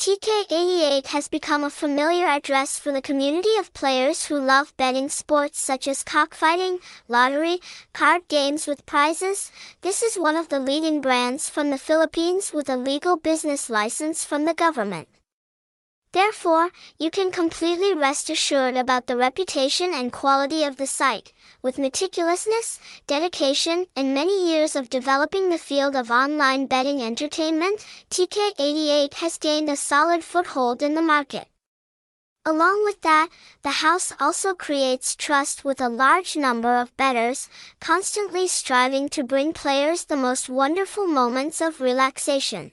TK88 has become a familiar address for the community of players who love betting sports such as cockfighting, lottery, card games with prizes. This is one of the leading brands from the Philippines with a legal business license from the government. Therefore, you can completely rest assured about the reputation and quality of the site. With meticulousness, dedication, and many years of developing the field of online betting entertainment, TK88 has gained a solid foothold in the market. Along with that, the house also creates trust with a large number of bettors, constantly striving to bring players the most wonderful moments of relaxation.